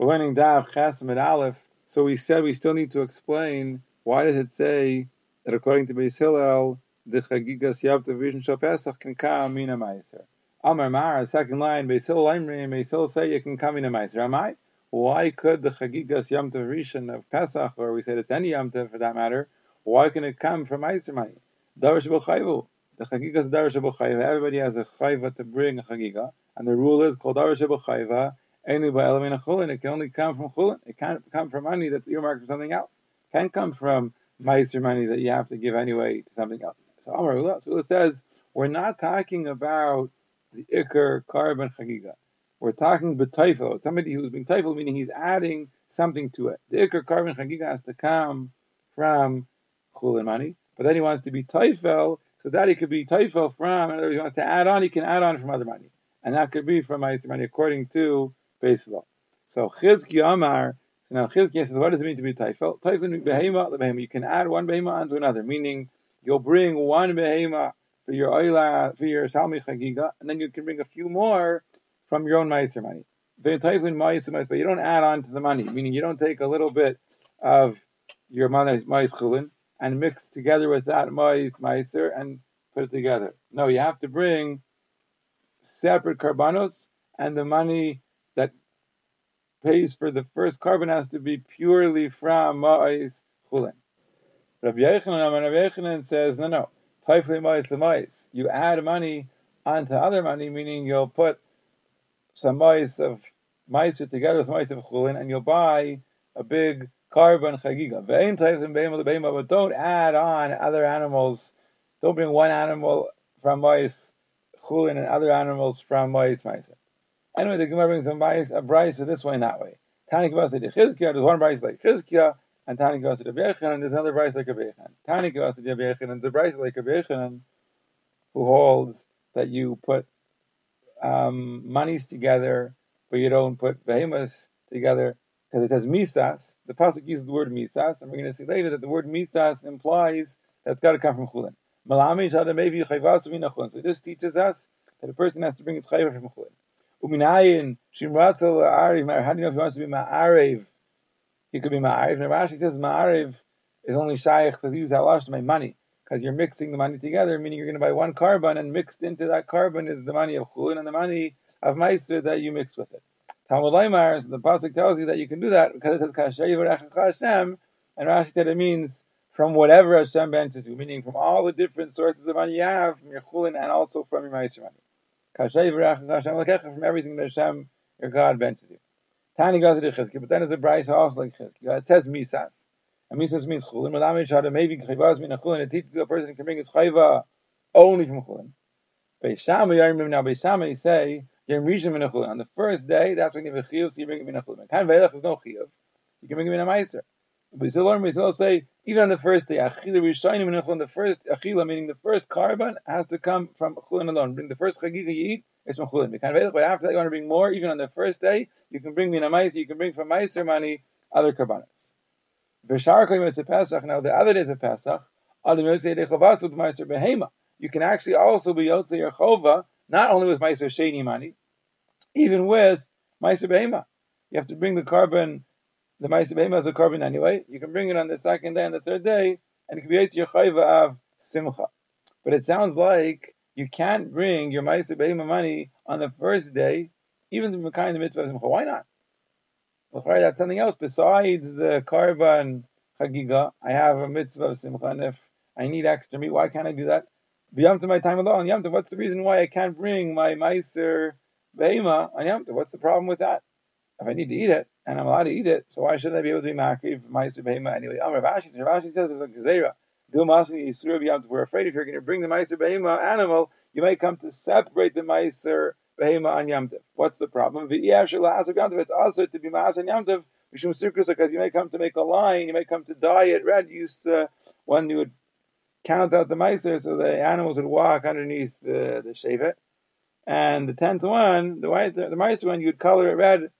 We're learning Dav Chasam at Aleph. So we said we still need to explain why does it say that according to Beis Hillel, the Chagigas Yavta Vision Shal Pesach can come mina Meiser. Amar Mara, second line, Beis Hillel Imri, and Beis Hillel say you can come mina Meiser. Am I? Why could the Chagigas Yom Tov Rishon of Pesach, or we said it's any Yom Tov for that matter, why can it come from Meiser money? Davar Shabbat The Chagigas Davar Shabbat Everybody has a Chayva to bring a Chagiga, and the rule is called Davar Shabbat only by element chulin. It can only come from chulin. It can't come from money that's earmarked for something else. It can't come from meiser money that you have to give anyway to something else. So Amar Ula, so it says we're not talking about the ikr karban chagiga. We're talking b'teifel. Somebody who's teifel, meaning he's adding something to it. The ikr karban chagiga has to come from chulin money, but then he wants to be teifel, so that he could be teifel from. In other words, he wants to add on. He can add on from other money, and that could be from meiser money according to So Chizki Amar, so now Chizki says, what does it mean to be Taifel? Taifel behema, the behema. You can add one behema onto another, meaning you'll bring one behema for your oila, for your shalmei chagiga, and then you can bring a few more from your own meiser money. But you don't add on to the money, meaning you don't take a little bit of your mais chulin and mix together with that mais meiser and put it together. No, you have to bring separate karbanos and the money that pays for the first karban has to be purely from Ma'is Chulin. Rabbi Yechanan says, no, no, Taifli Ma'is Ma'is. You add money onto other money, meaning you'll put some Ma'is of Ma'is together with Ma'is of Chulin, and you'll buy a big karban chagiga. But don't add on other animals. Don't bring one animal from Ma'is Chulin and other animals from Ma'is Ma'is. Anyway, the Gemara brings a Brisa this way and that way. Tani to the Chizkiah, there's one Brisa like Chizkiah, and Tani goes to the Bechan, and there's another Brisa like a Bechan. Tani to the Bechan, and there's a Brisa like a Bechan who holds that you put um, monies together, but you don't put behemoths together because it has misas. The pasuk uses the word misas, and we're going to see later that the word misas implies that it's got to come from chulin. So this teaches us that a person has to bring its chayva from chulin. Uminayin. How do you know if he wants to be Ma'ariv? He could be Ma'ariv. And Rashi says Ma'ariv is only shaykh to use halash to make money because you're mixing the money together, meaning you're going to buy one karban and mixed into that karban is the money of chulin and the money of meiser that you mix with it. Talmud Laimar, so the pasuk tells you that you can do that because it says Kasher Hashem, and Rashi said it means from whatever Hashem benches you, meaning from all the different sources of money you have, from your chulin and also from your meiser money from everything that Hashem, your God, benches you. Tani goes to the Chizki, but then there's a Brisa also like Chizki. It says Misas. And Misas means Chulin. Madame Shada, maybe Chayvaz mean a Chulin. It teaches a person can bring his Chayva only from Chulin. Beishama, remember now, Beishama, you say, Yom Rishon min On the first day, that's when you have a Chiyuv, so you bring him in a Chulin. Kan Veilach is no Chiyuv. You can bring him in a Meiser. But still learn, we say, even on the first day, min the first Achila, meaning the first karban, has to come from Chulin alone. Bring the first Chagiga you eat, it's mechulin. But after that, you want to bring more. Even on the first day, you can bring minamais. You can bring from meiser money other Pesach. Now the other days of Pesach, you can actually also be yotze your not only with meiser sheni money, even with meiser behema. You have to bring the karban, the meiser behema as a karban anyway. You can bring it on the second day and the third day, and it can be your of simcha. But it sounds like you can't bring your Ma'aser Behema money on the first day, even the kind of mitzvah of Simcha. Why not? That's something else besides the karban chagiga. I have a mitzvah of Simcha, and if I need extra meat, why can't I do that? B'yamta my time alone. Yamta, what's the reason why I can't bring my Ma'aser Behema on Yamta? What's the problem with that? If I need to eat it, and I'm allowed to eat it, so why shouldn't I be able to be Makriv Ma'aser Behema anyway? Um, Rav Ashi, Rav Ashi says it's a gezerah. We're afraid if you're going to bring the Meiser Behema animal, you might come to separate the Meiser Behema on Yamtiv. What's the problem? It's also to be Maas on Yamtiv, because you may come to make a line, you may come to dye it red. You used to, when you would count out the Meiser, so the animals would walk underneath the, the. And the tenth one, the white, the, Meiser one, you'd color it red.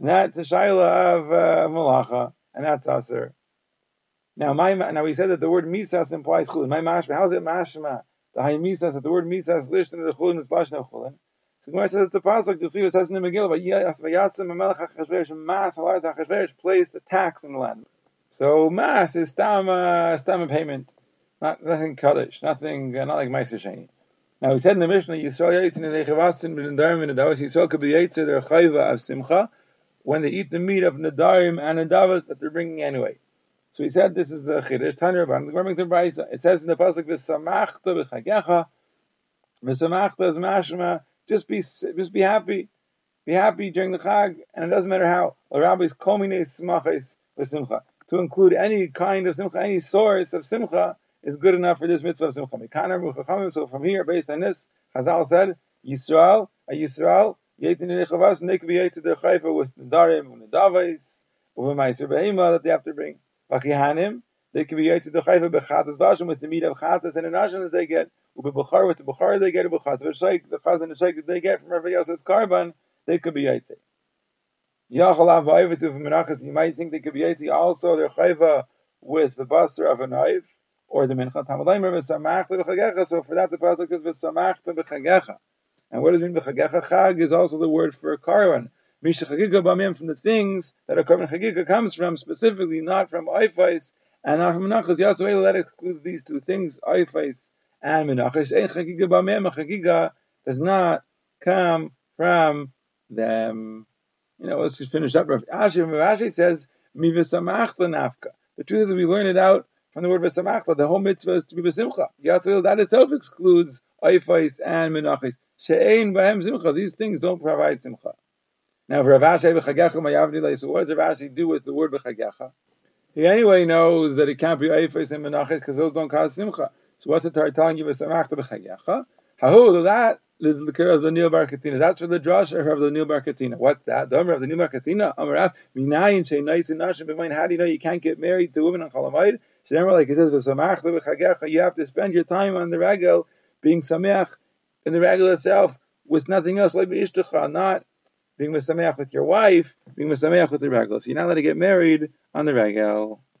That's a Shaila of uh, Malacha, and that's Aser. Now, my now we said that the word misas implies chulin. My mashma, how is it mashma? The high misas that the word misas in the chulin is lashna chulin. So Gemara says it's a pasuk to see says in the Megillah. But Yasim Melech Achashverosh Mas Halar Achashverosh placed a tax in the land. So Mas is stam uh, stam payment, not nothing kaddish, nothing uh, not like Meiser Sheni. Now we said in the Mishnah, Yisrael Yitzin and Echavasin bin Nadarim and Nadavis, Yisrael be Yitzir, their chayva of Simcha, when they eat the meat of Nadarim and Nadavas that they're bringing anyway. So he said this is a Chiddush, Tanya Rabban, the Brisa. It says in the Pasuk, V'samachta b'chagecha, V'samachta is mashma, just be, just be happy. Be happy during the Chag, and it doesn't matter how. Rabbis komine smachis v'simcha. To include any kind of simcha, any source of simcha, is good enough for this mitzvah of simcha. So from here, based on this, Chazal said, Yisrael, a Yisrael, Yetin Nechavas, be Yetzid Chayfa with Nadarim, and Nadavais, with Meiser Behema that they have to bring. Vakihanim, they could be Yetzid Chayfa Bechatas Vashim with the meat of Chatas and Anashim that they get, Ubebukhar with the Bukhar they get, Ubechatas Vashik, the Chaz and the Shaykh that they get from everybody else's karban, they could be Yetzid. Yachalav Vayivitu from Menachas, you might think they could be Yetzid also their Chayfa with the buster of a knife, or the mincha tamalaymer v'samachta b'chagecha. So for that the pasuk says v'samachta b'chagecha. And what does mean b'chagecha? Chag is also the word for karban. Misha chagiga b'mim from the things that a karban chagiga comes from, specifically not from oifais and not from menachas. Yatzuel that excludes these two things, oifais and menachas. Ein chagiga b'mim. A chagiga does not come from them. You know, let's just finish up. Rav Ashi, says, mi nafka. The truth is we learn it out from the word v'samachta, the whole mitzvah is to be b'simcha. Yatzil, that itself excludes oifais and menachis. She'ein b'hem simcha. These things don't provide simcha. Now, for Ravashi b'chagecha mayavni so what does Ravashi do with the word b'chagecha? He anyway knows that it can't be oifais and menachis because those don't cause simcha. So what's the Torah telling you v'samachta b'chagecha? Hahu, that is the care of Daniel Bar Katina. That's for the drush of Daniel Bar Katina. What's that? The Amr of Daniel Bar Katina. Amarav minayin shei nice and nashim b'mayin. How do you know you can't get married to a woman on Chol Hamoed? Shemar, like it says, you have to spend your time on the regel being sameach in the regel itself with nothing else like ishtacha, not being sameach with your wife, being sameach with the regel. So you're not allowed to get married on the regel.